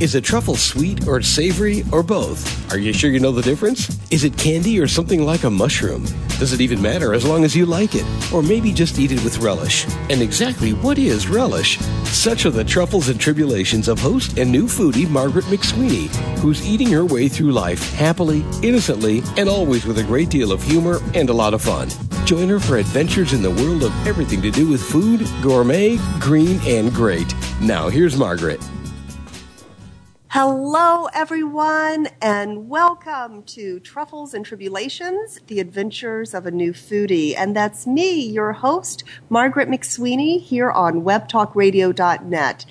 Is a truffle sweet or savory or both? Are you sure you know the difference? Is it candy or something like a mushroom? Does it even matter as long as you like it? Or maybe just eat it with relish? And exactly what is relish? Such are the truffles and tribulations of host and new foodie Margaret McSweeney, who's eating her way through life happily, innocently, and always with a great deal of humor and a lot of fun. Join her for adventures in the world of everything to do with food, gourmet, green, and great. Now, here's Margaret. Hello, everyone, and welcome to Truffles and Tribulations, the adventures of a new foodie. And that's me, your host, Margaret McSweeney, here on webtalkradio.net.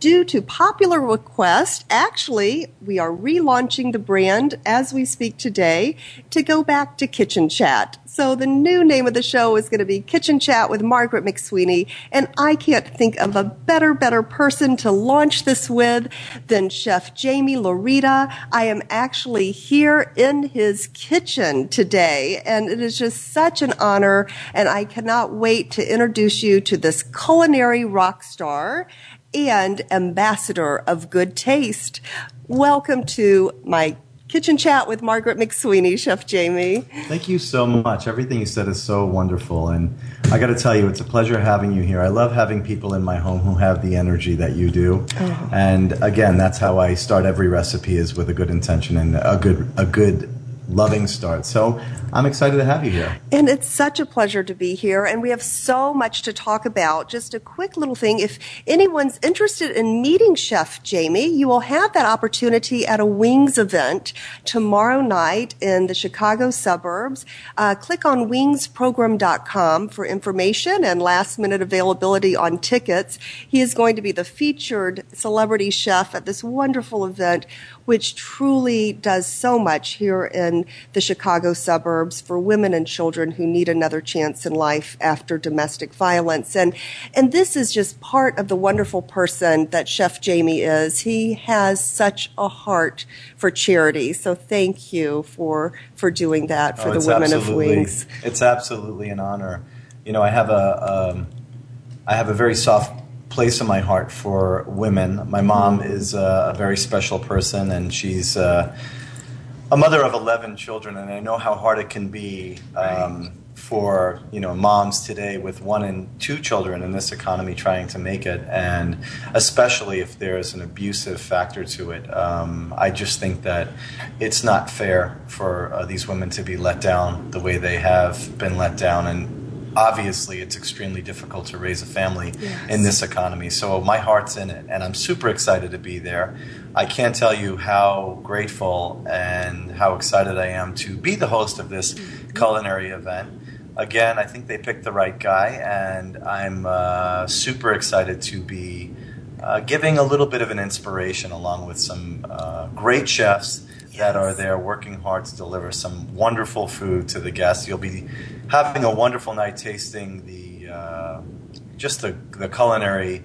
Due to popular request, actually, we are relaunching the brand as we speak today to go back to Kitchen Chat. So the new name of the show is going to be Kitchen Chat with Margaret McSweeney, and I can't think of a better, better person to launch this with than Chef Jaime Laurita. I am actually here in his kitchen today, and it is just such an honor, and I cannot wait to introduce you to this culinary rock star and ambassador of good taste. Welcome to my kitchen chat with Margaret McSweeney, Chef Jaime. Thank you so much. Everything you said is so wonderful. And I got to tell you, it's a pleasure having you here. I love having people in my home who have the energy that you do. Oh. And again, that's how I start every recipe is with a good intention and a good, a good loving start. So I'm excited to have you here. And it's such a pleasure to be here. And we have so much to talk about. Just a quick little thing. If anyone's interested in meeting Chef Jaime, you will have that opportunity at a Wings event tomorrow night in the Chicago suburbs. Uh, click on wingsprogram.com for information and last minute availability on tickets. He is going to be the featured celebrity chef at this wonderful event which truly does so much here in the Chicago suburbs for women and children who need another chance in life after domestic violence. And, and this is just part of the wonderful person that Chef Jaime is. He has such a heart for charity. So thank you for, for doing that for oh, the women of Wings. It's absolutely an honor. You know, I have a, um, I have a very soft place in my heart for women. My mom is a, a very special person, and she's uh, a mother of 11 children, and I know how hard it can be um, for you know moms today with one and two children in this economy trying to make it, and especially if there's an abusive factor to it. Um, I just think that it's not fair for uh, these women to be let down the way they have been let down, and obviously it's extremely difficult to raise a family yes. in this economy. So my heart's in it, and I'm super excited to be there. I can't tell you how grateful and how excited I am to be the host of this mm-hmm. culinary event. Again, I think they picked the right guy, and I'm uh, super excited to be uh, giving a little bit of an inspiration along with some uh, great chefs that are there working hard to deliver some wonderful food to the guests. You'll be having a wonderful night tasting the uh, just the, the culinary.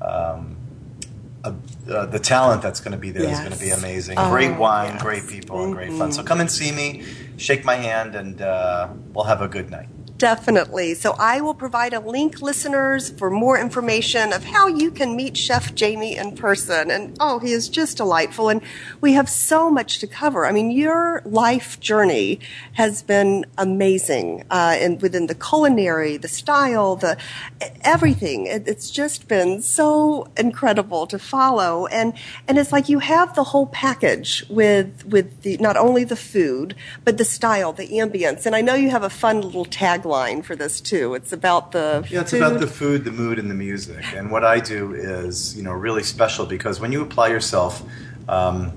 Um, uh, uh, the talent that's going to be there yes. is going to be amazing. Oh, great wine, yes. great people, and great fun. So come and see me, shake my hand, and uh, we'll have a good night. Definitely. So I will provide a link, listeners, for more information of how you can meet Chef Jaime in person. And oh, he is just delightful. And we have so much to cover. I mean, your life journey has been amazing, uh, and within the culinary, the style, the everything. It, it's just been so incredible to follow. And and it's like you have the whole package with with the not only the food but the style, the ambience. And I know you have a fun little tag tagline for this too. It's about the yeah, it's food. about the food, the mood, and the music. And what I do is you know really special because when you apply yourself um,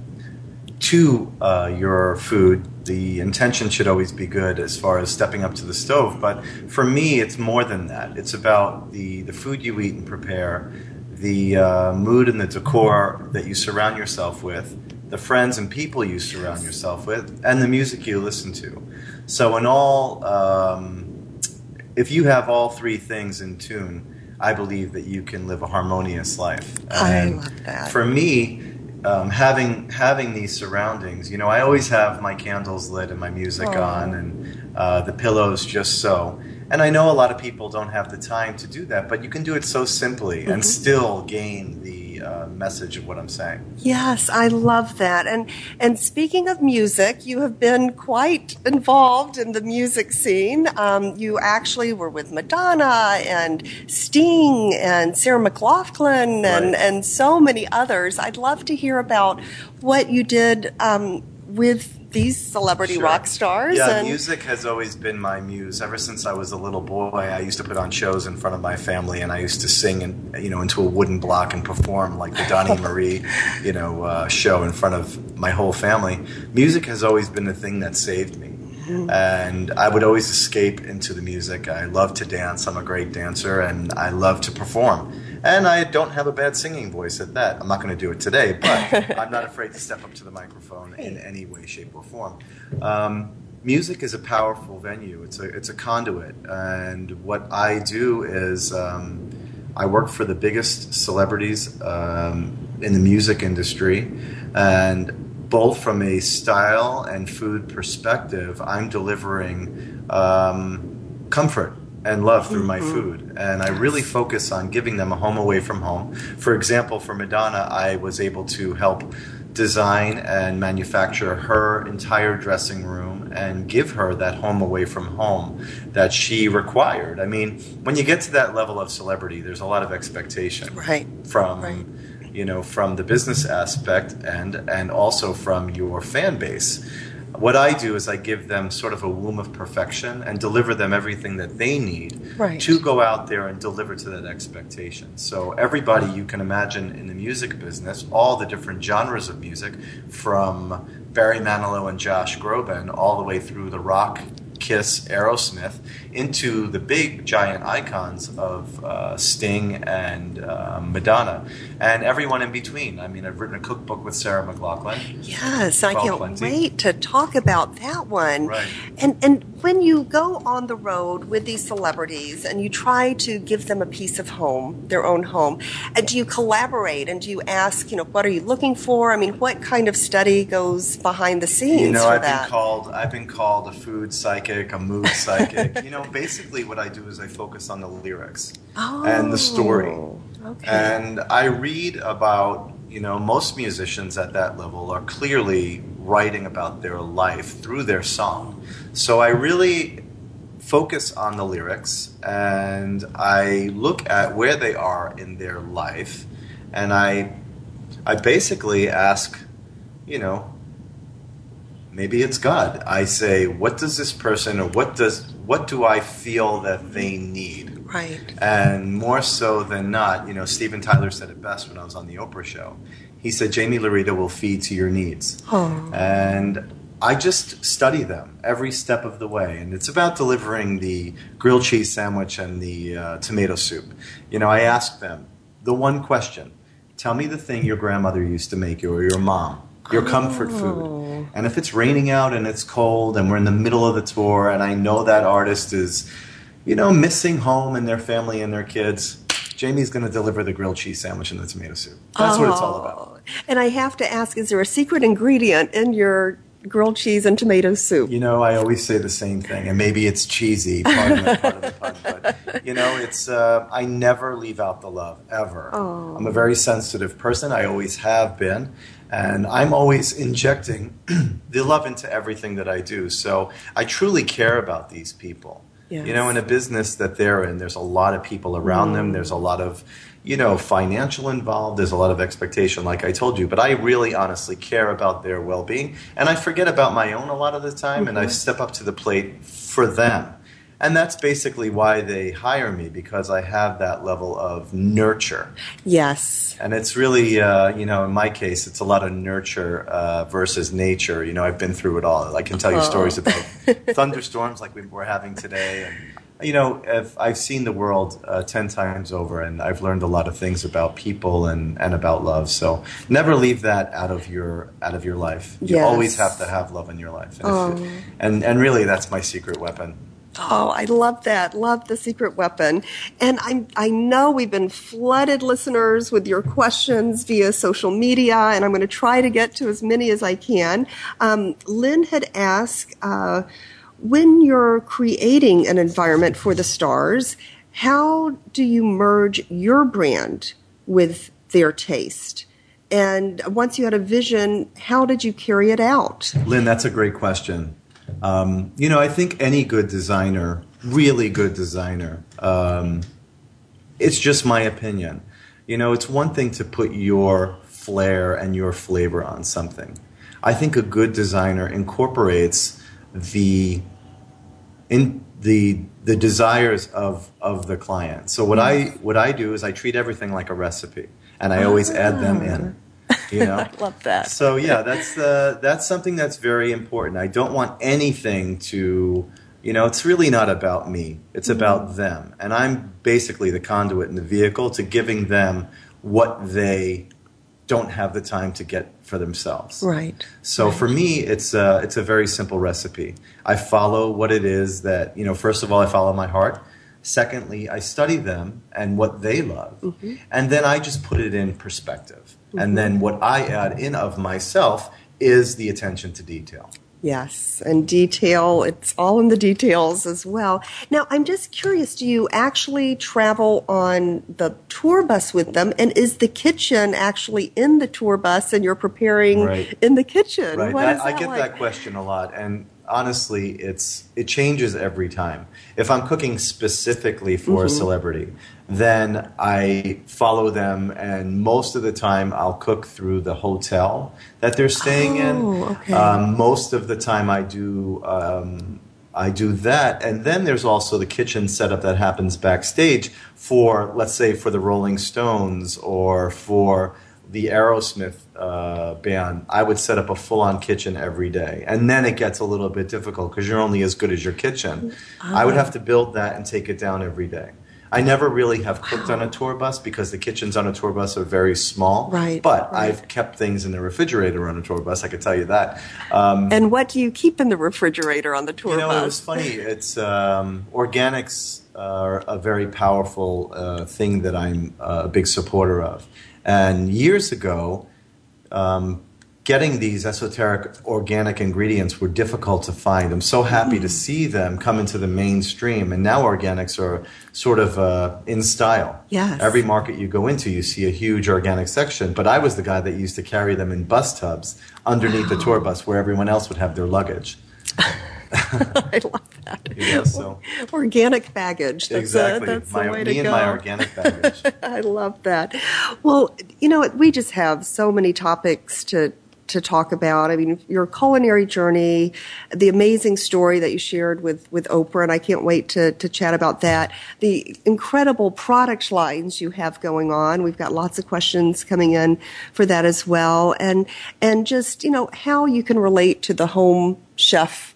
to uh, your food, the intention should always be good as far as stepping up to the stove. But for me, it's more than that. It's about the the food you eat and prepare, the uh, mood and the decor that you surround yourself with the friends and people you surround yourself with, and the music you listen to. So, in all, um, if you have all three things in tune, I believe that you can live a harmonious life. And I love that. For me, um, having having these surroundings, you know, I always have my candles lit and my music oh. on, and uh, the pillows just so. And I know a lot of people don't have the time to do that, but you can do it so simply mm-hmm. and still gain the the uh, message of what I'm saying. Yes, I love that. And and speaking of music, you have been quite involved in the music scene. Um, you actually were with Madonna and Sting and Sarah McLachlan and Right. and so many others. I'd love to hear about what you did um, with these celebrity Sure. rock stars. Yeah, and, music has always been my muse. Ever since I was a little boy, I used to put on shows in front of my family, and I used to sing, and you know, into a wooden block and perform like the Donny Marie, you know, uh, show in front of my whole family. Music has always been the thing that saved me, and I would always escape into the music. I love to dance. I'm a great dancer, and I love to perform. And I don't have a bad singing voice at that. I'm not going to do it today, but I'm not afraid to step up to the microphone in any way, shape, or form. Um, music is a powerful venue. It's a it's a conduit, and what I do is um, I work for the biggest celebrities um, in the music industry, and both from a style and food perspective, I'm delivering um, comfort and love through my mm-hmm. food. And I really focus on giving them a home away from home. For example, for Madonna, I was able to help design and manufacture her entire dressing room and give her that home away from home that she required. I mean, when you get to that level of celebrity, there's a lot of expectation Right. from Right. you know from the business aspect and and also from your fan base what i do is i give them sort of a womb of perfection and deliver them everything that they need Right. to go out there and deliver to that expectation so everybody you can imagine in the music business all the different genres of music from barry manilow and josh groban all the way through the rock Kiss, Aerosmith, into the big giant icons of uh, Sting and uh, Madonna, and everyone in between. I mean, I've written a cookbook with Sarah McLachlan. Yes, I can't Plenty. wait to talk about that one. Right. And and when you go on the road with these celebrities and you try to give them a piece of home, their own home, and do you collaborate and do you ask, you know, what are you looking for? I mean, what kind of study goes behind the scenes You know, I've that? been called I've been called a food psychic, a mood psychic. you know, basically what I do is I focus on the lyrics and the story. Oh, Okay. And I read about, you know, most musicians at that level are clearly writing about their life through their song. So I really focus on the lyrics and I look at where they are in their life and I I basically ask, you know, maybe it's God. I say, what does this person or what does what do I feel that they need? right. And more so than not, you know, Steven Tyler said it best when I was on the Oprah show. He said, Jaime Laurita will feed to your needs. Oh. And I just study them every step of the way. And it's about delivering the grilled cheese sandwich and the uh, tomato soup. You know, I ask them the one question tell me the thing your grandmother used to make you or your mom, your comfort Oh. food. And if it's raining out and it's cold and we're in the middle of the tour and I know that artist is, you know, missing home and their family and their kids, Jaime's going to deliver the grilled cheese sandwich and the tomato soup. That's what it's all about. Oh. And I have to ask, is there a secret ingredient in your grilled cheese and tomato soup? You know, I always say the same thing, and maybe it's cheesy, pardon the, pardon the pun, but you know, it's uh, I never leave out the love ever. Oh. I'm a very sensitive person. I always have been, and I'm always injecting the love into everything that I do. So I truly care about these people. Yes. You know, in a business that they're in, there's a lot of people around them. Mm. There's a lot of, you know, financial involved. There's a lot of expectation, like I told you. But I really, honestly care about their well-being, and I forget about my own a lot of the time, and I step up to the plate for them. And that's basically why they hire me because I have that level of nurture. Yes. And it's really, uh, you know, in my case, it's a lot of nurture uh, versus nature. You know, I've been through it all. I can tell you Oh. stories about thunderstorms like we we're having today. And, you know, if I've seen the world uh, 10 times over and I've learned a lot of things about people and, and about love. So never leave that out of your, out of your life. You Yes. always have to have love in your life. And, Oh. it- and, and really, that's my secret weapon. Oh, I love that. Love the secret weapon. And I, I know we've been flooded listeners with your questions via social media, and I'm going to try to get to as many as I can. Um, Lynn had asked, uh, when you're creating an environment for the stars, how do you merge your brand with their taste. And once you had a vision, how did you carry it out? Lynn, that's a great question. Um, you know, I think any good designer, really good designer, um, it's just my opinion. You know, it's one thing to put your flair and your flavor on something. I think a good designer incorporates the in the the desires of of the client. So what I what I do is I treat everything like a recipe, and I always add them in. You know, I love that. So yeah, that's uh, that's something that's very important. I don't want anything to, you know, it's really not about me. It's Mm-hmm. about them, and I'm basically the conduit and the vehicle to giving them what they don't have the time to get for themselves. Right. So for me, it's a, it's a very simple recipe. I follow what it is that, you know, first of all, I follow my heart. Secondly, I study them and what they love. Mm-hmm. And then I just put it in perspective. And mm-hmm. then what I add in of myself is the attention to detail. Yes, and detail, it's all in the details as well. Now, I'm just curious do you actually travel on the tour bus with them? And is the kitchen actually in the tour bus and you're preparing Right. in the kitchen? Right. Is I get like? that question a lot, and honestly, it's it changes every time. If I'm cooking specifically for Mm-hmm. a celebrity, then I follow them, and most of the time I'll cook through the hotel that they're staying Oh, in. okay. Um, most of the time, I do. Um, I do that, and then there's also the kitchen setup that happens backstage for, let's say, for the Rolling Stones or for the Aerosmith uh, band. I would set up a full-on kitchen every day, and then it gets a little bit difficult because you're only as good as your kitchen. I would have to build that and take it down every day. I never really have cooked on a tour bus because the kitchens on a tour bus are very small. Right, But right. I've kept things in the refrigerator on a tour bus. I could tell you that. Um, And what do you keep in the refrigerator on the tour bus? you know, bus? it was funny. It's um, organics are a very powerful uh, thing that I'm uh, a big supporter of. And years ago, um, getting these esoteric organic ingredients were difficult to find. I'm so happy Mm. to see them come into the mainstream, and now organics are sort of uh, in style. Yes. Every market you go into, you see a huge organic section. But I was the guy that used to carry them in bus tubs underneath the tour bus, where everyone else would have their luggage. I love that. Yeah, so Organic baggage. That's, exactly. uh, that's my, the way me to and go. my organic baggage. I love that. Well, you know, we just have so many topics to to talk about. I mean, your culinary journey, the amazing story that you shared with with Oprah, and I can't wait to to chat about that. The incredible product lines you have going on. We've got lots of questions coming in for that as well, and and just you know how you can relate to the home chef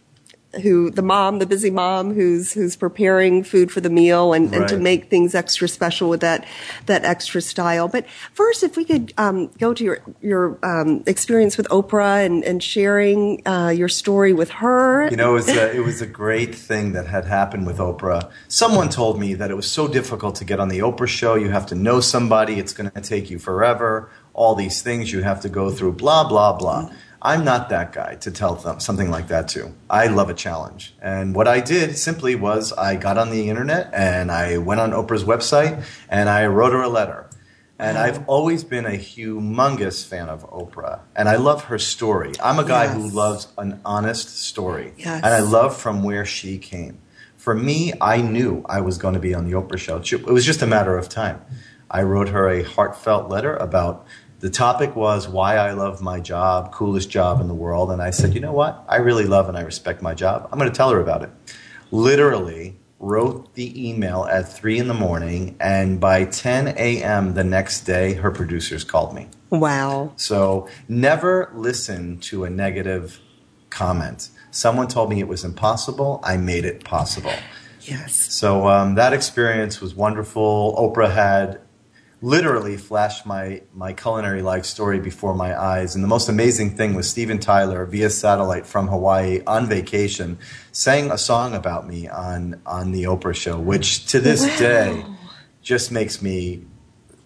who the mom, the busy mom who's who's preparing food for the meal and, and to make things extra special with that that extra style. But first, if we could um, go to your your um, experience with Oprah and, and sharing uh, your story with her. You know, it was, a, it was a great thing that had happened with Oprah. Someone told me that it was so difficult to get on the Oprah show. You have to know somebody. It's going to take you forever. All these things you have to go through, blah, blah, blah. I'm not that guy to tell them something like that to. I love a challenge. And what I did simply was I got on the internet and I went on Oprah's website and I wrote her a letter. And I've always been a humongous fan of Oprah. And I love her story. I'm a guy who loves an honest story. Yes. And I love from where she came. For me, I knew I was going to be on the Oprah show. It was just a matter of time. I wrote her a heartfelt letter about the topic was why I love my job, coolest job in the world. And I said, you know what? I really love and I respect my job. I'm going to tell her about it. Literally wrote the email at three in the morning, and by 10 a.m. the next day, her producers called me. Wow. So never listen to a negative comment. Someone told me it was impossible. I made it possible. Yes. So um, that experience was wonderful. Oprah had literally flashed my, my culinary life story before my eyes. And the most amazing thing was Steven Tyler via satellite from Hawaii on vacation sang a song about me on, on the Oprah show, which to this day just makes me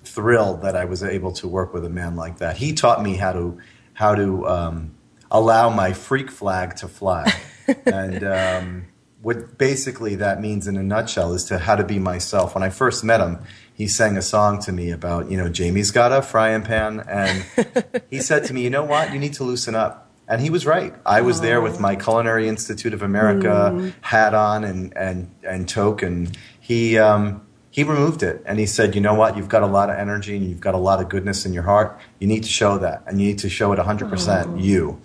thrilled that I was able to work with a man like that. He taught me how to how to um, allow my freak flag to fly, and um, what basically that means in a nutshell is to how to be myself. When I first met him, he sang a song to me about, you know, Jaime's got a frying pan. And he said to me, you know what? You need to loosen up. And he was right. I was there with my Culinary Institute of America Mm. hat on and, and, and toque. And he, um, he removed it and he said, you know what? You've got a lot of energy and you've got a lot of goodness in your heart. You need to show that. And you need to show it 100% you.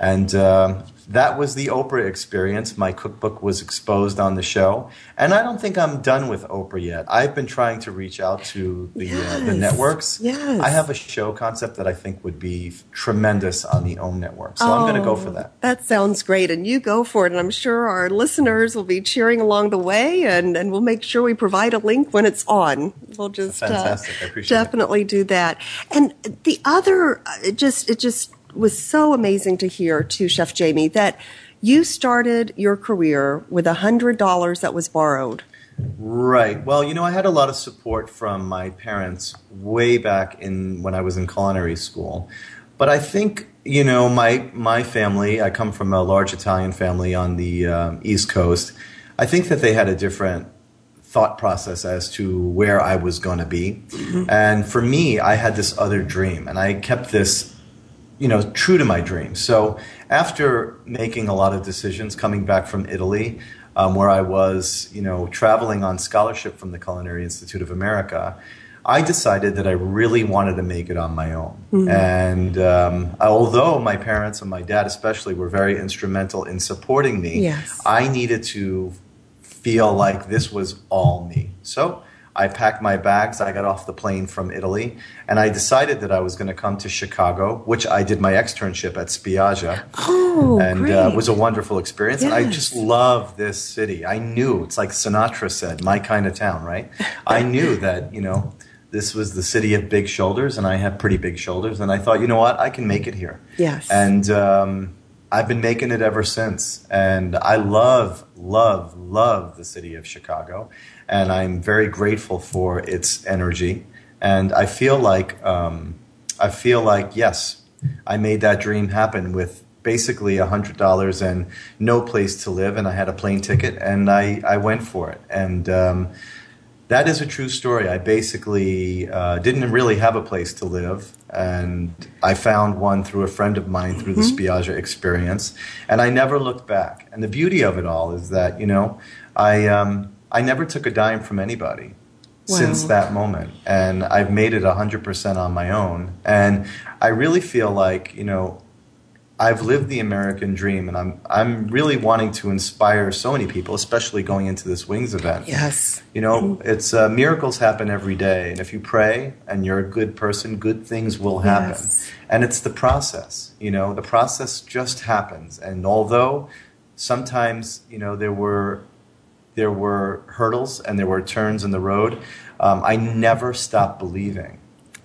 And um, that was the Oprah experience. My cookbook was exposed on the show, and I don't think I'm done with Oprah yet. I've been trying to reach out to the uh, the networks. Yes. I have a show concept that I think would be tremendous on the OWN network, so I'm going to go for that. That sounds great, and you go for it. And I'm sure our listeners will be cheering along the way, and, and we'll make sure we provide a link when it's on. We'll just uh, appreciate it. definitely do that. And the other, uh, it just it just was so amazing to hear to Chef Jaime, that you started your career with a hundred dollars that was borrowed. Right. Well, you know, I had a lot of support from my parents way back in when I was in culinary school. But I think, you know, my my family, I come from a large Italian family on the um, East Coast. I think that they had a different thought process as to where I was going to be. And for me, I had this other dream, and I kept this you know, true to my dreams. So after making a lot of decisions, coming back from Italy, um, where I was, you know, traveling on scholarship from the Culinary Institute of America, I decided that I really wanted to make it on my own. And um, although my parents and my dad especially were very instrumental in supporting me, Yes. I needed to feel like this was all me. So I packed my bags. I got off the plane from Italy, and I decided that I was going to come to Chicago, which I did my externship at Spiaggia, Oh, and great. uh, it was a wonderful experience. And I just love this city. I knew it's like Sinatra said, "My kind of town," right? I knew that you know this was the city of big shoulders, and I have pretty big shoulders, and I thought, you know what, I can make it here. Yes. And um, I've been making it ever since. And I love, love, love the city of Chicago. And I'm very grateful for its energy. And I feel like, um, I feel like, yes, I made that dream happen with basically $100 and no place to live. And I had a plane ticket and I, I went for it. And, um, that is a true story. I basically uh, didn't really have a place to live, and I found one through a friend of mine through the Spiaggia experience, and I never looked back. And the beauty of it all is that you know, I um, I never took a dime from anybody since that moment, and I've made it hundred percent on my own. And I really feel like you know, I've lived the American dream, and I'm I'm really wanting to inspire so many people, especially going into this Wings event. yes. You know, it's uh, miracles happen every day, and if you pray and you're a good person, good things will happen. Yes. And it's the process. You know, the process just happens. And although sometimes you know there were there were hurdles and there were turns in the road, um, I never stopped believing.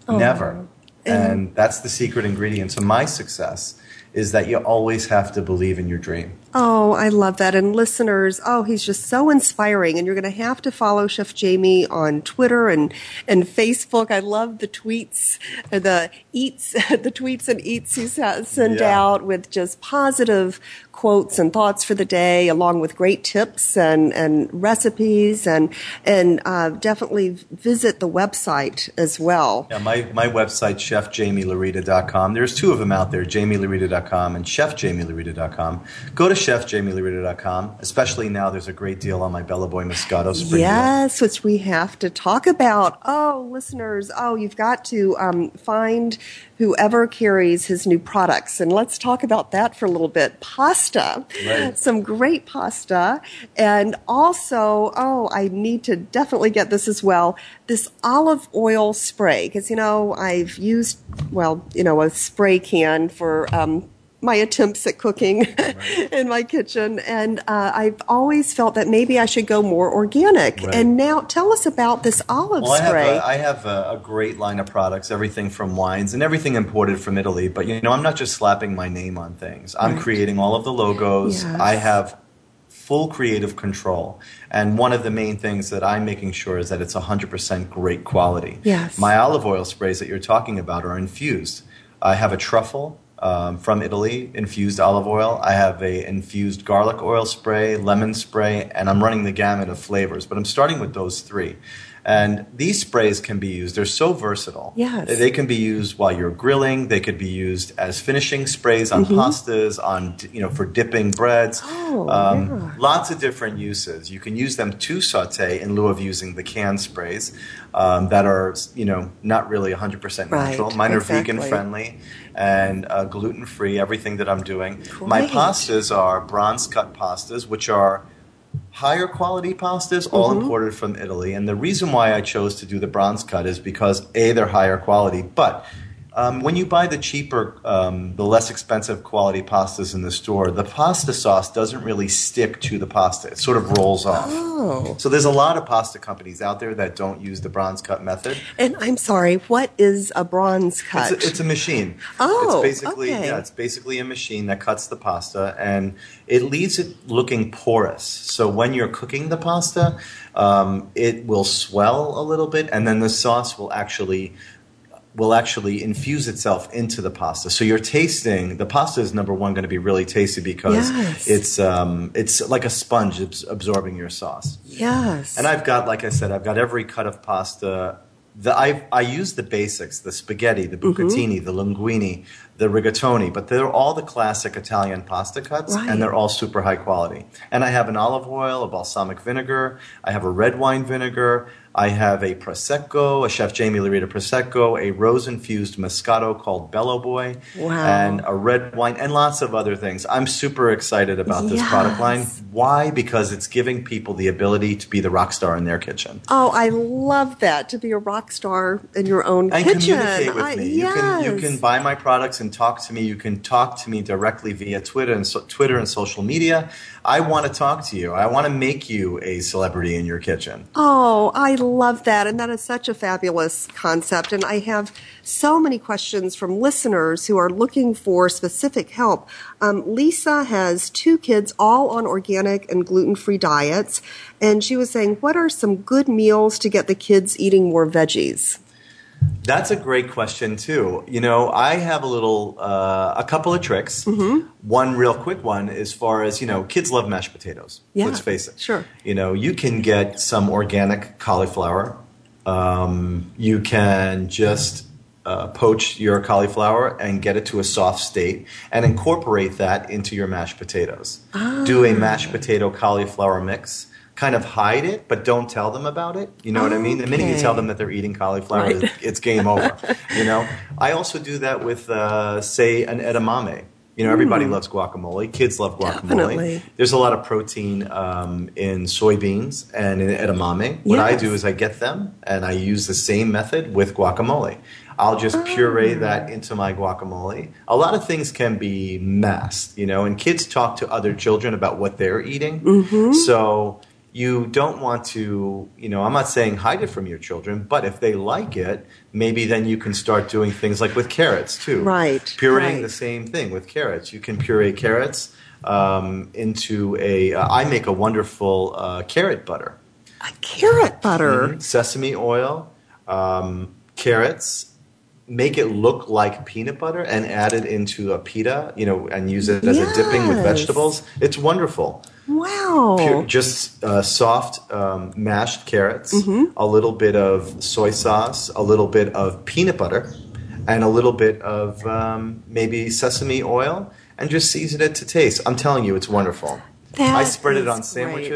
Never. And that's the secret ingredient to my success is that you always have to believe in your dream. Oh, I love that. And listeners, oh, he's just so inspiring. And you're going to have to follow Chef Jaime on Twitter and, and Facebook. I love the tweets, the eats, the tweets and eats he sa- send Yeah. out with just positive quotes and thoughts for the day, along with great tips and, and recipes. And, and uh, definitely visit the website as well. Yeah, my, my website, chefjaimelaurita.com. There's two of them out there, jaimelaurita.com and chefjaimelaurita.com. Go to chefjaimelaurita.com, especially now there's a great deal on my Bella Boy Moscato Spring Deal. Yes, which we have to talk about. Oh, listeners, oh, you've got to um, find whoever carries his new products. And let's talk about that for a little bit. Pasta. Right. Some great pasta. And also, oh, I need to definitely get this as well. This olive oil spray. Because, you know, I've used, well, you know, a spray can for. Um, my attempts at cooking in my kitchen, and uh, I've always felt that maybe I should go more organic. Right. And now, tell us about this olive Well, I have, a, I have a, a great line of products, everything from wines and everything imported from Italy. But you know, I'm not just slapping my name on things. I'm creating all of the logos. Yes. I have full creative control. And one of the main things that I'm making sure is that it's 100% great quality. Yes. My olive oil sprays that you're talking about are infused. I have a truffle, um, from Italy, infused olive oil. I have a infused garlic oil spray, lemon spray, and I'm running the gamut of flavors. But I'm starting with those three. And these sprays can be used, they're so versatile. Yes. They can be used while you're grilling, they could be used as finishing sprays on pastas, on you know, for dipping breads. Oh, Um, yeah. Lots of different uses. You can use them to saute in lieu of using the canned sprays um, that are, you know, not really 100% Right, natural. Mine are vegan friendly and uh, gluten free. Everything that I'm doing. My pastas are bronze cut pastas, which are higher quality pastas, all Mm-hmm. imported from Italy. And the reason why I chose to do the bronze cut is because a they're higher quality, but um, when you buy the cheaper, um, the less expensive quality pastas in the store, the pasta sauce doesn't really stick to the pasta. It sort of rolls off. Oh. So there's a lot of pasta companies out there that don't use the bronze cut method. And I'm sorry, what is a bronze cut? It's a, it's a machine. Oh, it's basically okay. yeah, it's basically a machine that cuts the pasta and it leaves it looking porous. So when you're cooking the pasta, um, it will swell a little bit, and then the sauce will actually will actually infuse itself into the pasta. So you're tasting the pasta is number one going to be really tasty because Yes. it's um, it's like a sponge abs- absorbing your sauce. yes. And I've got, like I said, I've got every cut of pasta. The, I, I use the basics, the spaghetti, the Mm-hmm. bucatini, the linguine, the rigatoni, but they're all the classic Italian pasta cuts, Right. and they're all super high quality. And I have an olive oil, a balsamic vinegar, I have a red wine vinegar, I have a prosecco, a Chef Jaime Laurita prosecco, a rose-infused moscato called Bello Boy, Wow. and a red wine, and lots of other things. I'm super excited about this product line. Why? Because it's giving people the ability to be the rock star in their kitchen. Oh, I love that to be a rock star in your own And kitchen. communicate with I- me. You can you can buy my products and talk to me. You can talk to me directly via Twitter and so, Twitter and social media. I want to talk to you. I want to make you a celebrity in your kitchen. Oh, I love that. And that is such a fabulous concept. And I have so many questions from listeners who are looking for specific help. Um, Lisa has two kids, all on organic and gluten free diets. And she was saying, What are some good meals to get the kids eating more veggies? That's a great question too. You know, I have a little, uh, a couple of tricks. Mm-hmm. One real quick one, as far as you know, kids love mashed potatoes. Yeah, Let's face it. sure. You know, you can get some organic cauliflower. Um, you can just uh, poach your cauliflower and get it to a soft state, and incorporate that into your mashed potatoes. Do a mashed potato cauliflower mix. Kind of hide it, but don't tell them about it. You know what I mean? The minute you tell them that they're eating cauliflower, Right. it's- it's game over. You know, I also do that with, uh, say, an edamame. You know, everybody loves guacamole. Kids love guacamole. Definitely. There's a lot of protein um, in soybeans and in edamame. What I do is I get them and I use the same method with guacamole. I'll just puree Ah. that into my guacamole. A lot of things can be masked, you know, and kids talk to other children about what they're eating. Mm-hmm. So you don't want to, you know, I'm not saying hide it from your children, but if they like it, maybe then you can start doing things like with carrots too. Right, Pureeing right. the same thing with carrots. You can puree carrots um, into a. Uh, I make a wonderful uh, carrot butter. A carrot butter. Mhm. Sesame oil, um, carrots. Make it look like peanut butter and add it into a pita, you know, and use it as a dipping with vegetables. It's wonderful. Wow. Pure, just uh, soft um, mashed carrots, Mm-hmm. a little bit of soy sauce, a little bit of peanut butter, and a little bit of um, maybe sesame oil, and just season it to taste. I'm telling you, it's wonderful. That I spread it on great.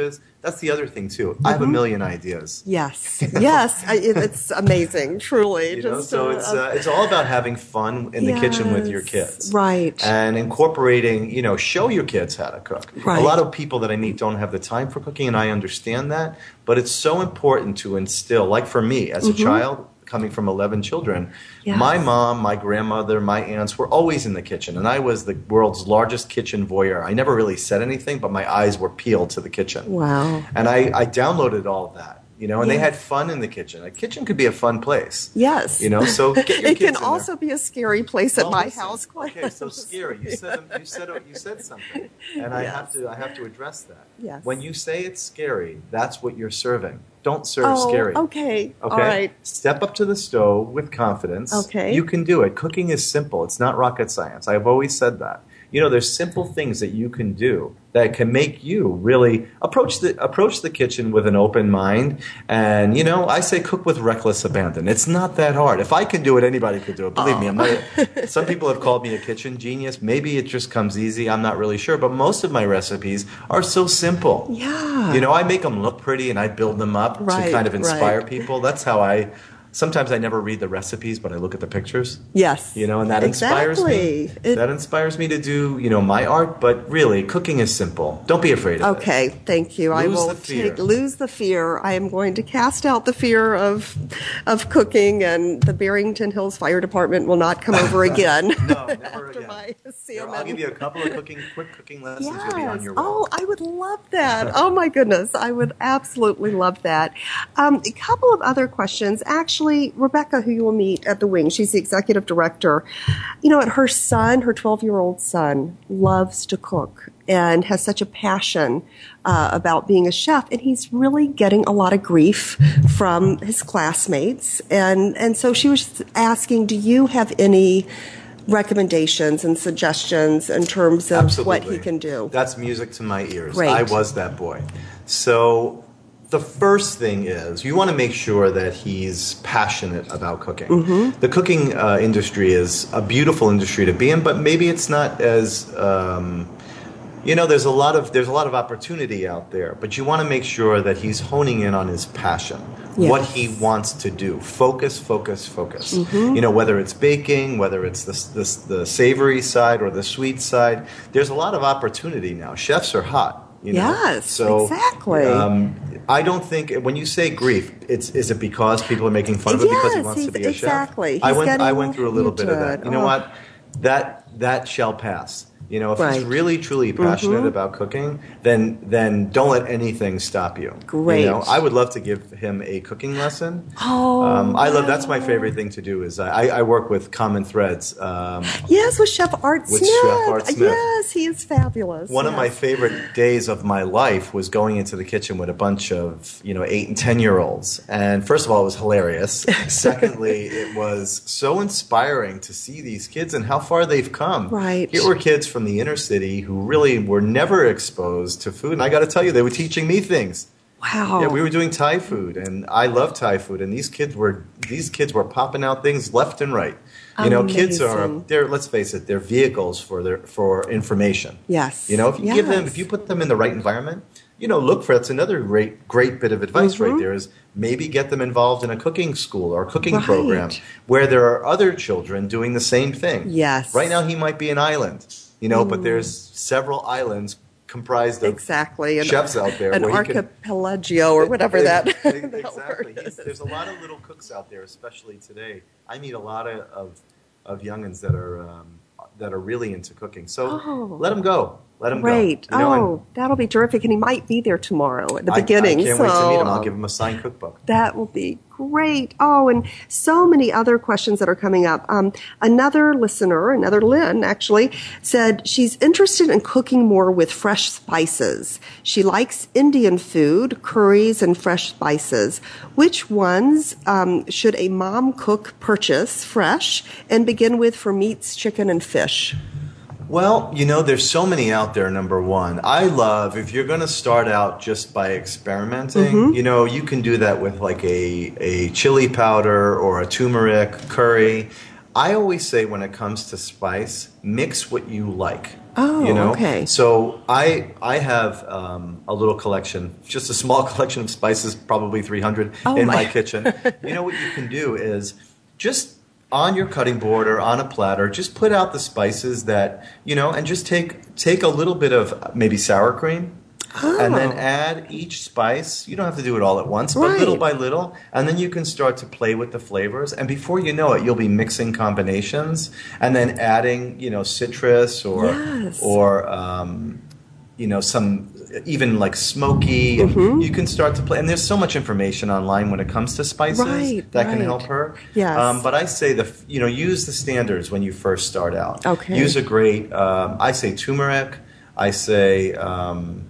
That's the other thing too. I have Mm-hmm. a million ideas. Yes, yes, I, it's amazing, truly. You know, so uh, it's uh, it's all about having fun in the kitchen with your kids, right. And incorporating, you know, show your kids how to cook. Right. A lot of people that I meet don't have the time for cooking, and I understand that. But it's so important to instill. Like for me, as a child, coming from eleven children. Yes. my mom, my grandmother, my aunts were always in the kitchen, and I was the world's largest kitchen voyeur. I never really said anything, but my eyes were peeled to the kitchen. Wow. And I, I downloaded all of that. You know, and they had fun in the kitchen. A kitchen could be a fun place. Yes. You know, so get your it can in there. also be a scary place at Well, my listen, house. Quite Okay, so scary. You said you said you said something, and I have to I have to address that. Yes. When you say it's scary, that's what you're serving. Don't serve Oh, scary. okay. Okay. All right. Step up to the stove with confidence. Okay. You can do it. Cooking is simple. It's not rocket science. I've always said that. You know, there's simple things that you can do that can make you really approach the approach the kitchen with an open mind. And you know, I say cook with reckless abandon. It's not that hard. If I can do it, anybody could do it. Believe me, I'm not. Some people have called me a kitchen genius. Maybe it just comes easy. I'm not really sure. But most of my recipes are so simple. Yeah. You know, I make them look pretty and I build them up Right, to kind of inspire right. people. That's how I. Sometimes I never read the recipes, but I look at the pictures. Yes. You know, and that inspires me. It- that inspires me to do, you know, my art. But really, cooking is simple. Don't be afraid of it. Okay, thank you. I Lose will the fear. take lose the fear. I am going to cast out the fear of of cooking, and the Barrington Hills Fire Department will not come over again. No, never after again. my Here, I'll give you a couple of cooking, quick cooking lessons. You'll be on Yes. your way. Oh, I would love that. Oh my goodness, I would absolutely love that. Um, a couple of other questions. Actually, Rebecca, who you will meet at the Wing, she's the executive director. You know, her son, her 12 year old son, loves to cook and has such a passion uh, about being a chef, and he's really getting a lot of grief from his classmates. And and so she was asking, do you have any recommendations and suggestions in terms of what he can do? That's music to my ears. Great. I was that boy. So the first thing is you want to make sure that he's passionate about cooking. Mm-hmm. The cooking uh, industry is a beautiful industry to be in, but maybe it's not as um, you know there's a lot of there's a lot of opportunity out there but you want to make sure that he's honing in on his passion what he wants to do focus focus focus Mm-hmm. you know whether it's baking whether it's the, the, the savory side or the sweet side there's a lot of opportunity now chefs are hot you know? Yes, so exactly. um, I don't think when you say grief, it's is it because people are making fun of it because he Yes, wants to be a exactly. chef? I went I went through a little bit of that. You know Oh. what? That that shall pass. You know, if he's Right. Mm-hmm. really truly passionate about cooking, then then don't let anything stop you. Great. You know, I would love to give him a cooking lesson. Oh, um, I love that's my favorite thing to do. Is I, I work with Common Threads. Um, Yes, with Chef Art With Smith. Chef Art Smith. Yes, he is fabulous. one of my favorite days of my life was going into the kitchen with a bunch of you know eight and ten year olds and first of all it was hilarious secondly it was so inspiring to see these kids and how far they've come Right. here were kids from the inner city who really were never exposed to food and i got to tell you they were teaching me things Wow. yeah, we were doing Thai food, and I love Thai food. And these kids were these kids were popping out things left and right. You know, kids are Amazing. they're let's face it, they're vehicles for their for information. Yes. You know, if you give them, if you put them in the right environment, you know, look for that's another great great bit of advice Mm-hmm. right there is maybe get them involved in a cooking school or a cooking Right. program where there are other children doing the same thing. Yes. Right now, he might be an island. You know, but there's several islands comprised of exactly. An, chefs out there An where he can- archipelago or whatever that, Ex- that exactly. There's a lot of little cooks out there, especially today. I meet a lot of of, of youngins that are um, that are really into cooking. So Oh. let them go. Let them Great. go. You know, oh, that'll be terrific. And he might be there tomorrow at the I- beginning. I, can't so wait to meet him. I'll give him a signed cookbook. That will be great. Oh, and so many other questions that are coming up. Um, another listener, another Lynn actually, said she's interested in cooking more with fresh spices. She likes Indian food, curries, and fresh spices. Which ones um, should a mom cook purchase fresh and begin with for meats, chicken, and fish? Well, you know, there's so many out there. Number one, I love if you're going to start out just by experimenting. Mm-hmm. You know, you can do that with like a a chili powder or a turmeric curry. I always say when it comes to spice, mix what you like. Oh, you know? okay. So I I have um, a little collection, just a small collection of spices, probably 300 Oh, in my- my kitchen. you know what you can do is just on your cutting board or on a platter, just put out the spices that you know, and just take take a little bit of maybe sour cream. And then Oh. add each spice. You don't have to do it all at once, but Right. little by little. And then you can start to play with the flavors. And before you know it, you'll be mixing combinations and then adding, you know, citrus or Yes. or um, you know some even like smoky Mm-hmm. you can start to play and there's so much information online when it comes to spices Right, that can help her Yes. um, but i say the you know use the standards when you first start out Okay. use a great um, i say turmeric i say um,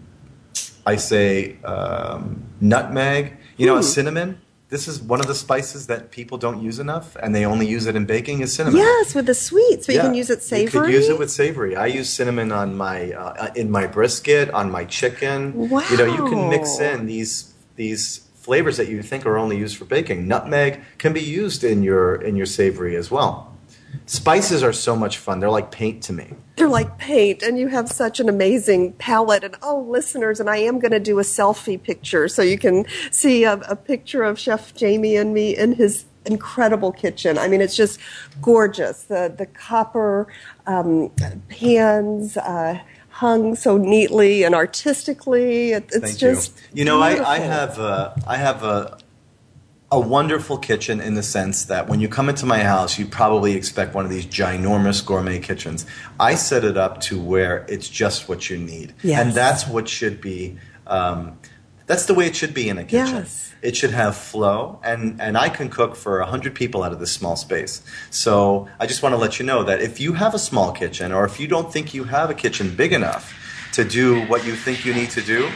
i say um, nutmeg you know Hmm. cinnamon this is one of the spices that people don't use enough and they only use it in baking is cinnamon Yes, with the sweets, but you can use it savory. you could use it with savory. I use cinnamon on my uh, in my brisket, on my chicken. Wow. You know, you can mix in these these flavors that you think are only used for baking. Nutmeg can be used in your in your savory as well. Spices are so much fun. They're like paint to me. They're like paint, and you have such an amazing palette. And oh, listeners, and I am going to do a selfie picture so you can see a, a picture of Chef Jaime and me in his incredible kitchen. I mean, it's just gorgeous. The the copper um, pans. Uh, Hung so neatly and artistically, it, it's Thank just you. You know, I, I have a, I have a a wonderful kitchen in the sense that when you come into my house, you probably expect one of these ginormous gourmet kitchens. I set it up to where it's just what you need, Yes. and that's what should be. Um, that's the way it should be in a kitchen. Yes. It should have flow, and, and I can cook for 100 people out of this small space. So I just want to let you know that if you have a small kitchen, or if you don't think you have a kitchen big enough to do what you think you need to do,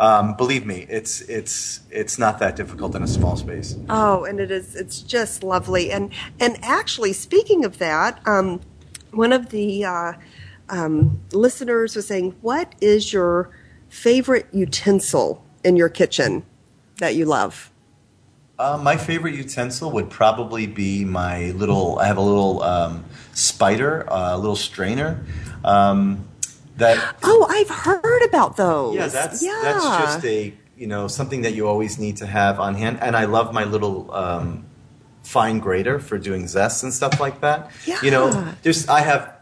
um, believe me, it's, it's, it's not that difficult in a small space. Oh, and it is it's just lovely. And and actually, speaking of that, um, one of the uh, um, listeners was saying, "What is your favorite utensil in your kitchen that you love?" Uh, my favorite utensil would probably be my little. I have a little um, spider, uh, a little strainer. Um, that Oh, I've heard about those. yeah, that's yeah. that's just a you know something that you always need to have on hand. And I love my little um, fine grater for doing zests and stuff like that. Yeah. You know, there's I have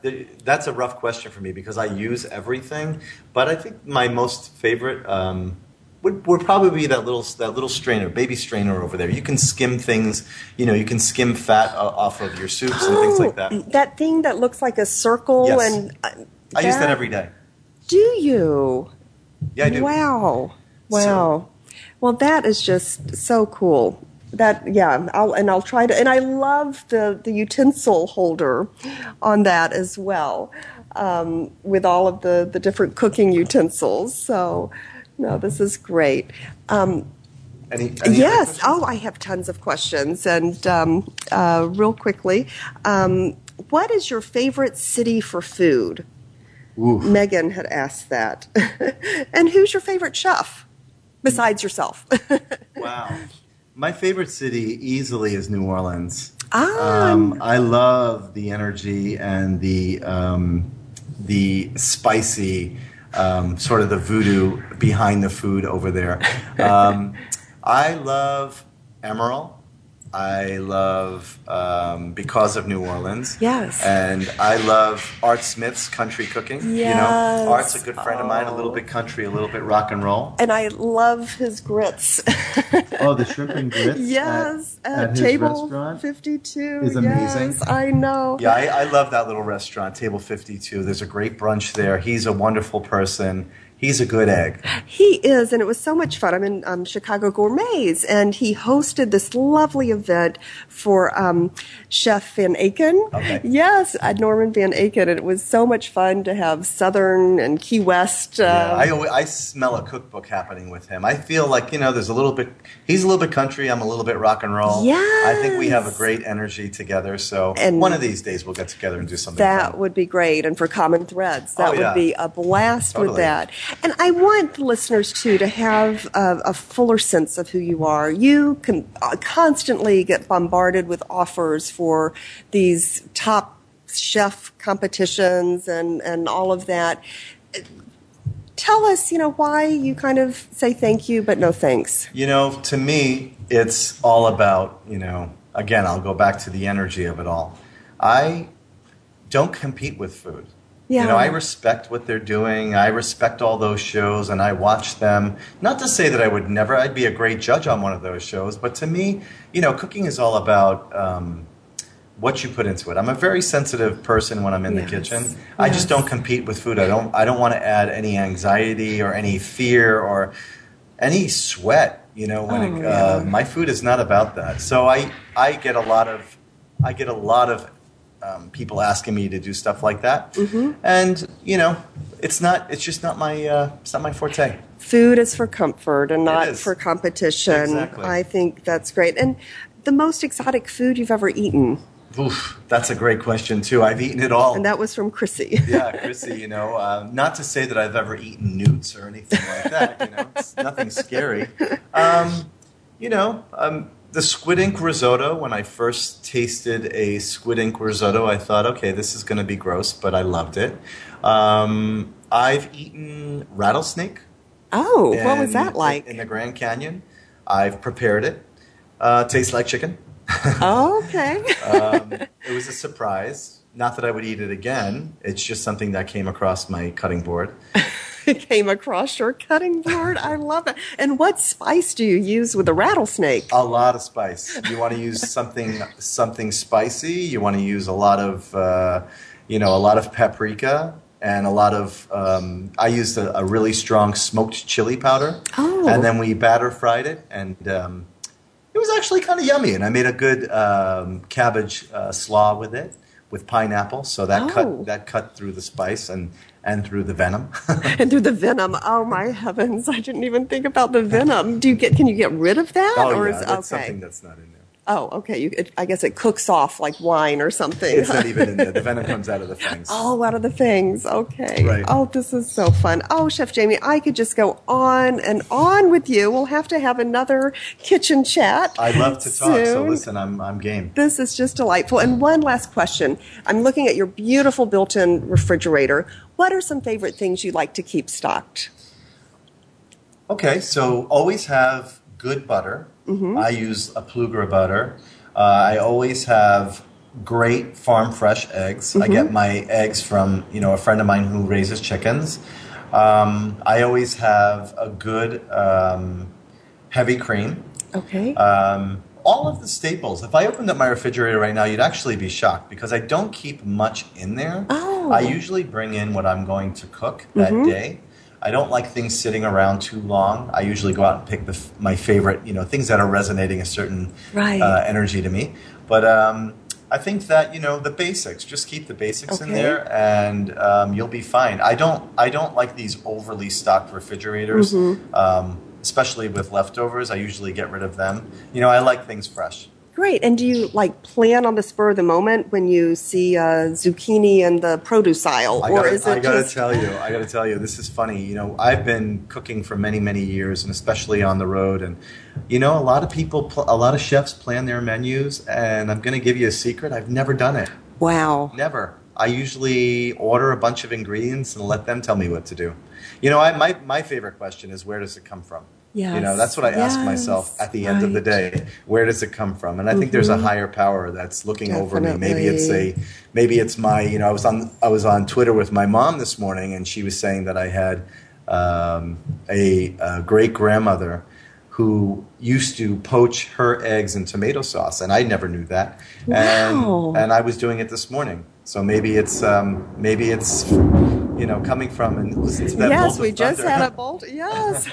that's a rough question for me because I use everything, but I think my most favorite. Um, would, would probably be that little that little strainer, baby strainer over there. You can skim things, you know, you can skim fat o- off of your soups and things like that. Oh, That thing that looks like a circle Yes. and uh, I use that every day. Do you? Yeah, I do. Wow. Wow. well, that is just so cool. That yeah, I'll and I'll try to and I love the the utensil holder on that as well, um, with all of the the different cooking utensils. So, no, this is great. Um, Any, any yes. Oh, I have tons of questions. And um, uh, real quickly, um, what is your favorite city for food? Megan had asked that. and who's your favorite chef besides yourself? Wow. My favorite city easily is New Orleans. Ah. Um, I love the energy and the um, the spicy um, sort of the voodoo behind the food over there. Um, I love Emeril. I love um, because of New Orleans. Yes. And I love Art Smith's country cooking. You Yes. know, Art's a good friend of mine. A little bit country, a little bit rock and roll. and I love his grits. Oh, the shrimp and grits. yes, at, at, at his table restaurant 52. is amazing. Yes, I know. Yeah, I, I love that little restaurant, Table 52. There's a great brunch there. He's a wonderful person. He's a good egg. He is, and it was so much fun. I'm in um, Chicago Gourmets, and he hosted this lovely event for um, Chef Van Aken. Okay. Yes, uh, Norman Van Aken, and it was so much fun to have Southern and Key West. Uh, Yeah, I, I smell a cookbook happening with him. I feel like, you know, there's a little bit, he's a little bit country, I'm a little bit rock and roll. Yeah. I think we have a great energy together. So And one of these days we'll get together and do something that fun. would be great, and for Common Threads, that Oh, yeah. would be a blast with Totally. that. And I want listeners too to have a, a fuller sense of who you are. You can uh, constantly get bombarded with offers for these top chef competitions and and all of that. Tell us, you know, why you kind of say thank you but no thanks. You know, to me, it's all about, you know, again, I'll go back to the energy of it all. I don't compete with food. Yeah. You know, I respect what they're doing. I respect all those shows and I watch them. Not to say that I would never, I'd be a great judge on one of those shows, but to me, you know, cooking is all about um, what you put into it. I'm a very sensitive person when I'm in Yes. the kitchen. I just don't compete with food. I don't I don't want to add any anxiety or any fear or any sweat. You know, when Oh, it, yeah. uh, my food is not about that. So I I get a lot of I get a lot of um, people asking me to do stuff like that, Mm-hmm. and you know, it's not it's just not my uh, it's not my forte. Food is for comfort and not for competition. Exactly. I think that's great. And the most exotic food you've ever eaten, Oof, that's a great question too. I've eaten it all. and that was from Chrissy. yeah, Chrissy, you know, um, not to say that I've ever eaten newts or anything like that, you know, it's nothing scary. Um, you know, um, the squid ink risotto, when I first tasted a squid ink risotto, I thought, okay, this is going to be gross, but I loved it. Um, I've eaten rattlesnake. Oh, what was that like? In the Grand Canyon. I've prepared it. Uh, tastes like chicken. oh, okay. um, it was a surprise. Not that I would eat it again. It's just something that came across my cutting board. came across your cutting board. I love it. And what spice do you use with a rattlesnake? A lot of spice. You want to use something something spicy. You want to use a lot of uh, you know a lot of paprika and a lot of. Um, I used a, a really strong smoked chili powder. Oh. And then we batter fried it, and um, it was actually kind of yummy. And I made a good um, cabbage uh, slaw with it with pineapple, so that Oh. cut that cut through the spice and and through the venom. And through the venom. Oh my heavens! I didn't even think about the venom. Do you get? Can you get rid of that? oh or yeah, is, that's okay. something that's not in there. Oh, okay. You, it, I guess it cooks off like wine or something. It's not even in there. The venom comes out of the fangs. Oh, out of the things. Okay. Right. Oh, this is so fun. Oh, Chef Jaime, I could just go on and on with you. We'll have to have another kitchen chat. I'd love to talk. So listen, I'm I'm game. This is just delightful. And one last question. I'm looking at your beautiful built in refrigerator. What are some favorite things you like to keep stocked? Okay, so always have good butter. Mm-hmm. I use a Plugra butter. Uh, I always have great farm fresh eggs. I Mm-hmm. get my eggs from you know a friend of mine who raises chickens. Um, I always have a good um, heavy cream. Okay. Um, all of the staples. If I opened up my refrigerator right now, you'd actually be shocked because I don't keep much in there. Oh. I usually bring in what I'm going to cook that Mm-hmm. day. I don't like things sitting around too long. I usually go out and pick the, my favorite, you know, things that are resonating a certain Right. uh, energy to me. But um, I think that you know the basics. Just keep the basics in there, and um, you'll be fine. I don't. I don't like these overly stocked refrigerators, Mm-hmm. um, especially with leftovers. I usually get rid of them. You know, I like things fresh. Great. And do you like plan on the spur of the moment when you see uh, zucchini in the produce aisle, I or gotta, is it I gotta just tell you, I gotta tell you, this is funny. You know, I've been cooking for many, many years, and especially on the road. And you know, a lot of people, pl- a lot of chefs plan their menus. And I'm gonna give you a secret: I've never done it. wow? Never. I usually order a bunch of ingredients and let them tell me what to do. You know, I, my my favorite question is where does it come from? You know, that's what I ask myself at the end of the day. Where does it come from? And I think there's a higher power that's looking over me. Maybe it's a maybe it's my you know I was on I was on Twitter with my mom this morning and she was saying that I had um, a, a great grandmother who used to poach her eggs in tomato sauce and I never knew that Wow. and and I was doing it this morning so maybe it's um, maybe it's you know coming from and listen to that yes, we just thunder. had a bolt. Yes,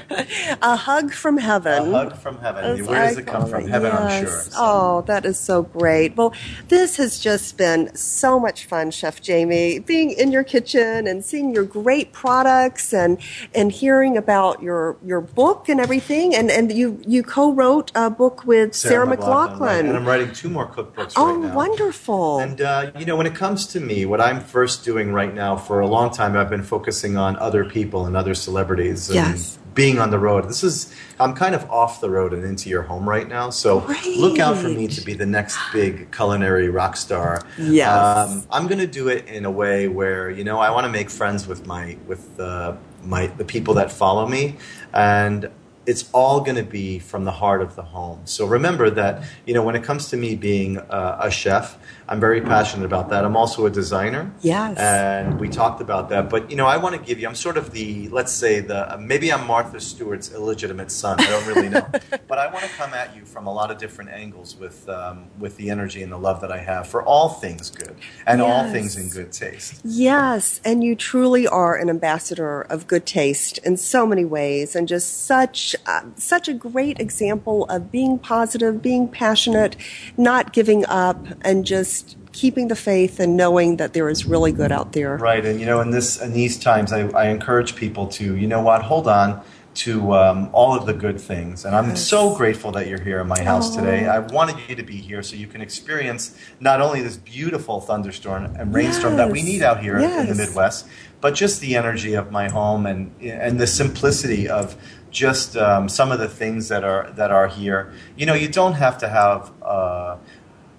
a hug from heaven. a hug from heaven As where does I it come from it. heaven I'm sure So- Oh, that is so great. Well, this has just been so much fun, Chef Jaime, being in your kitchen and seeing your great products and and hearing about your your book and everything. And and you you co-wrote a book with Sarah, McLachlan. right. and I'm writing two more cookbooks oh, right now wonderful! And uh, you know, when it comes to me, what I'm first doing right now for a long time, I've been focusing on other people and other celebrities and Yes. being on the road. This is I'm kind of off the road and into your home right now, so look out for me to be the next big culinary rock star. Yes. um, I'm going to do it in a way where you know I want to make friends with my with uh, my the people that follow me, and it's all going to be from the heart of the home. So remember that, you know, when it comes to me being uh, a chef, I'm very passionate about that. I'm also a designer. Yes. And we talked about that. But, you know, I want to give you, I'm sort of the, let's say, the maybe I'm Martha Stewart's illegitimate son. I don't really know. but I want to come at you from a lot of different angles with, um, with the energy and the love that I have for all things good and all things in good taste. Yes, and you truly are an ambassador of good taste in so many ways, and just such uh, such a great example of being positive, being passionate, not giving up, and just keeping the faith and knowing that there is really good out there. Right, and you know, in this in these times, I, I encourage people to, you know what, hold on to um, all of the good things. And I'm Yes. so grateful that you're here in my house today. I wanted you to be here so you can experience not only this beautiful thunderstorm and rainstorm that we need out here in the Midwest, but just the energy of my home and and the simplicity of just um, some of the things that are that are here. You know, you don't have to have. Uh,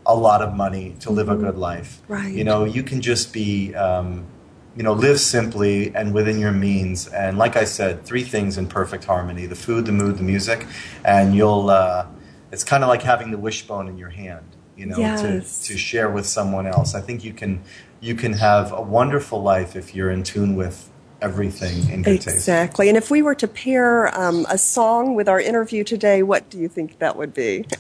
a lot of money to live a good life. Mm-hmm. Right. You know, you can just be, um, you know, live simply and within your means. And like I said, three things in perfect harmony: the food, the mood, the music. And you'll. Uh, it's kind of like having the wishbone in your hand. You know, Yes. to to share with someone else. I think you can you can have a wonderful life if you're in tune with everything in good taste. Exactly. And if we were to pair um, a song with our interview today, what do you think that would be?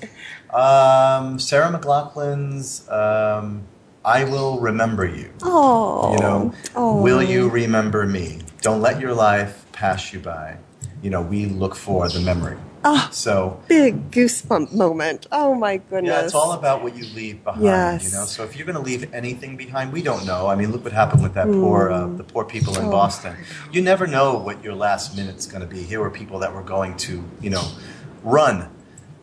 Um, Sarah McLachlan's um, "I Will Remember You." Oh, You know, oh. will you remember me? Don't let your life pass you by. You know, we look for the memory. Ah. So, Big goosebump moment. Oh my goodness. yeah, it's all about what you leave behind. Yes. You know, so if you're going to leave anything behind, we don't know. I mean, look what happened with that poor, uh, the poor people in Oh. Boston. You never know what your last minute's going to be. Here were people that were going to, you know, run.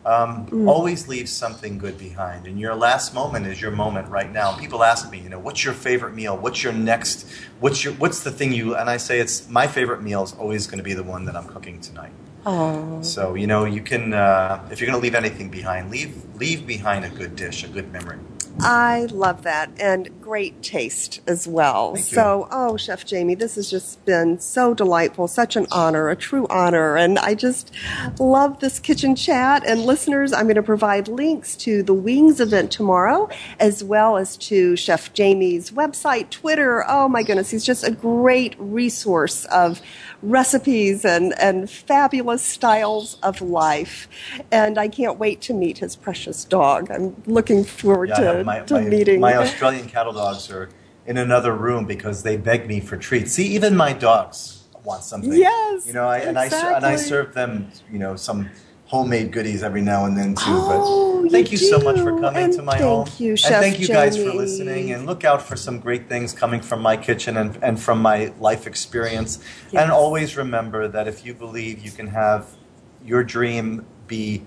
Um, Mm. Always leave something good behind, and your last moment is your moment right now. People ask me, you know, what's your favorite meal? What's your next? What's your? What's the thing you? And I say, it's my favorite meal is always going to be the one that I'm cooking tonight. Oh. So you know, you can uh, if you're going to leave anything behind, leave leave behind a good dish, a good memory. I love that and great taste as well. So, oh, Chef Jaime, this has just been so delightful, such an honor, a true honor. And I just love this kitchen chat. And listeners, I'm going to provide links to the Wings event tomorrow, as well as to Chef Jaime's website, Twitter. Oh my goodness, he's just a great resource of recipes and, and fabulous styles of life. And I can't wait to meet his precious dog. I'm looking forward Yeah, to, my, to my, meeting. my Australian cattle dogs are in another room because they beg me for treats. See, even my dogs want something. Yes, you know, I, and I and I serve them, you know, some homemade goodies every now and then too. Oh, but thank you you, so much for coming And to my thank home. you, and Chef thank you guys for listening. And look out for some great things coming from my kitchen and, and from my life experience. Yes. And always remember that if you believe you can have your dream be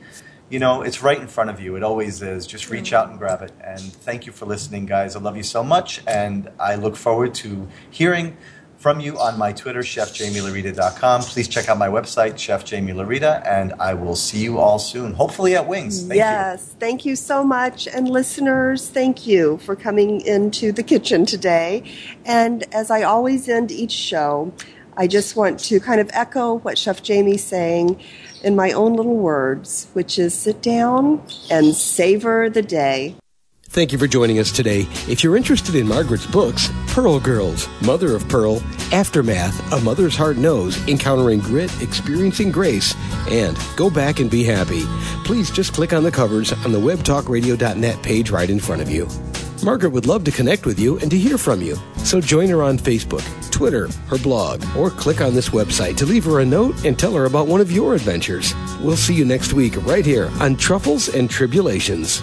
you know, it's right in front of you. It always is. Just reach out and grab it. And thank you for listening, guys. I love you so much. And I look forward to hearing from you on my Twitter, chefjaimelaurita.com. Please check out my website, Chef Jaime Laurita, and I will see you all soon, hopefully at Wings. Thank you. yes, thank you so much. And listeners, thank you for coming into the kitchen today. And as I always end each show, I just want to kind of echo what Chef Jaime's saying in my own little words, which is sit down and savor the day. Thank you for joining us today. If you're interested in Margaret's books, Pearl Girls, Mother of Pearl, Aftermath, A Mother's Heart Knows, Encountering Grit, Experiencing Grace, and Go Back and Be Happy, please just click on the covers on the webtalkradio.net page right in front of you. Margaret would love to connect with you and to hear from you. So join her on Facebook, Twitter, her blog, or click on this website to leave her a note and tell her about one of your adventures. We'll see you next week right here on Truffles and Tribulations.